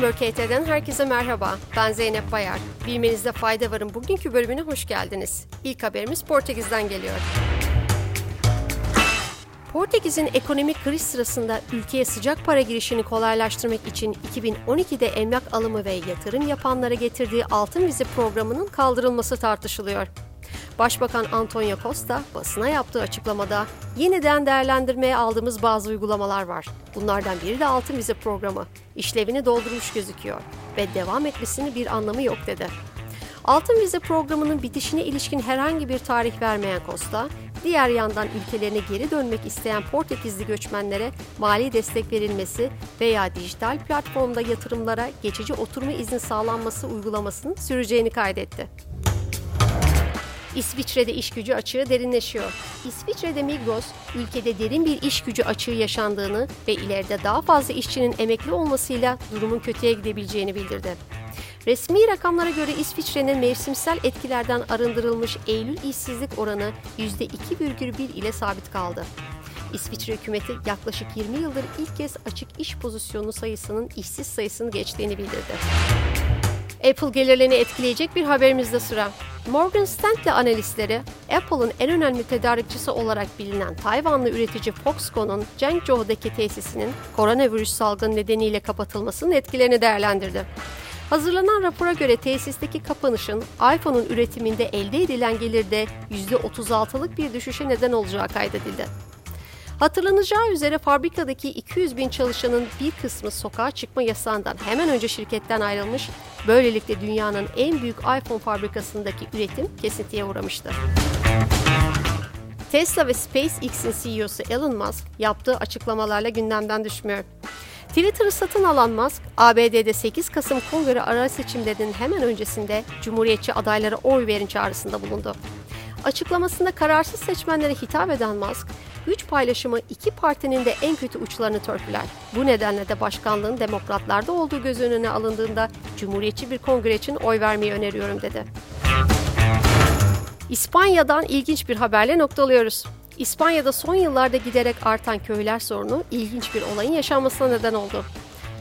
Bloomberg herkese merhaba. Ben Zeynep Bayar. Bilmenizde fayda varın bugünkü bölümüne hoş geldiniz. İlk haberimiz Portekiz'den geliyor. Portekiz'in ekonomik kriz sırasında ülkeye sıcak para girişini kolaylaştırmak için 2012'de emlak alımı ve yatırım yapanlara getirdiği altın vize programının kaldırılması tartışılıyor. Başbakan Antonio Costa basına yaptığı açıklamada yeniden değerlendirmeye aldığımız bazı uygulamalar var. Bunlardan biri de altın vize programı. İşlevini doldurmuş gözüküyor ve devam etmesinin bir anlamı yok dedi. Altın vize programının bitişine ilişkin herhangi bir tarih vermeyen Costa, diğer yandan ülkelerine geri dönmek isteyen Portekizli göçmenlere mali destek verilmesi veya dijital platformda yatırımlara geçici oturma izni sağlanması uygulamasının süreceğini kaydetti. İsviçre'de iş gücü açığı derinleşiyor. İsviçre'de Migros, ülkede derin bir iş gücü açığı yaşandığını ve ileride daha fazla işçinin emekli olmasıyla durumun kötüye gidebileceğini bildirdi. Resmi rakamlara göre İsviçre'nin mevsimsel etkilerden arındırılmış Eylül işsizlik oranı %2,1 ile sabit kaldı. İsviçre hükümeti yaklaşık 20 yıldır ilk kez açık iş pozisyonu sayısının işsiz sayısını geçtiğini bildirdi. Apple gelirlerini etkileyecek bir haberimizde sıra. Morgan Stanley analistleri, Apple'ın en önemli tedarikçisi olarak bilinen Tayvanlı üretici Foxconn'un Zhengzhou'daki tesisinin koronavirüs salgını nedeniyle kapatılmasının etkilerini değerlendirdi. Hazırlanan rapora göre tesisteki kapanışın iPhone'un üretiminde elde edilen gelirde %36'lık bir düşüşe neden olacağı kaydedildi. Hatırlanacağı üzere fabrikadaki 200 bin çalışanın bir kısmı sokağa çıkma yasağından hemen önce şirketten ayrılmış, böylelikle dünyanın en büyük iPhone fabrikasındaki üretim kesintiye uğramıştı. Tesla ve SpaceX'in CEO'su Elon Musk yaptığı açıklamalarla gündemden düşmüyor. Twitter'ı satın alan Musk, ABD'de 8 Kasım kongre ara seçimlerinin hemen öncesinde Cumhuriyetçi adaylara oy verin çağrısında bulundu. Açıklamasında kararsız seçmenlere hitap eden Musk, güç paylaşımı iki partinin de en kötü uçlarını törpüler. Bu nedenle de başkanlığın demokratlarda olduğu göz önüne alındığında Cumhuriyetçi bir kongre için oy vermeyi öneriyorum dedi. İspanya'dan ilginç bir haberle noktalıyoruz. İspanya'da son yıllarda giderek artan köyler sorunu ilginç bir olayın yaşanmasına neden oldu.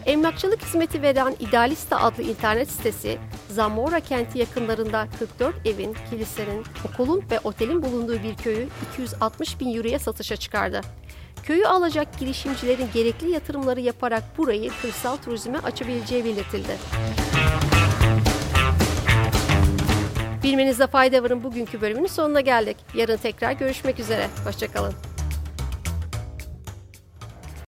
Emlakçılık hizmeti veren Idealista adlı internet sitesi, Zamora kenti yakınlarında 44 evin, kilisenin, okulun ve otelin bulunduğu bir köyü 260 bin euroya satışa çıkardı. Köyü alacak girişimcilerin gerekli yatırımları yaparak burayı kırsal turizme açabileceği belirtildi. Bilmenizde fayda varın bugünkü bölümünün sonuna geldik. Yarın tekrar görüşmek üzere. Hoşçakalın.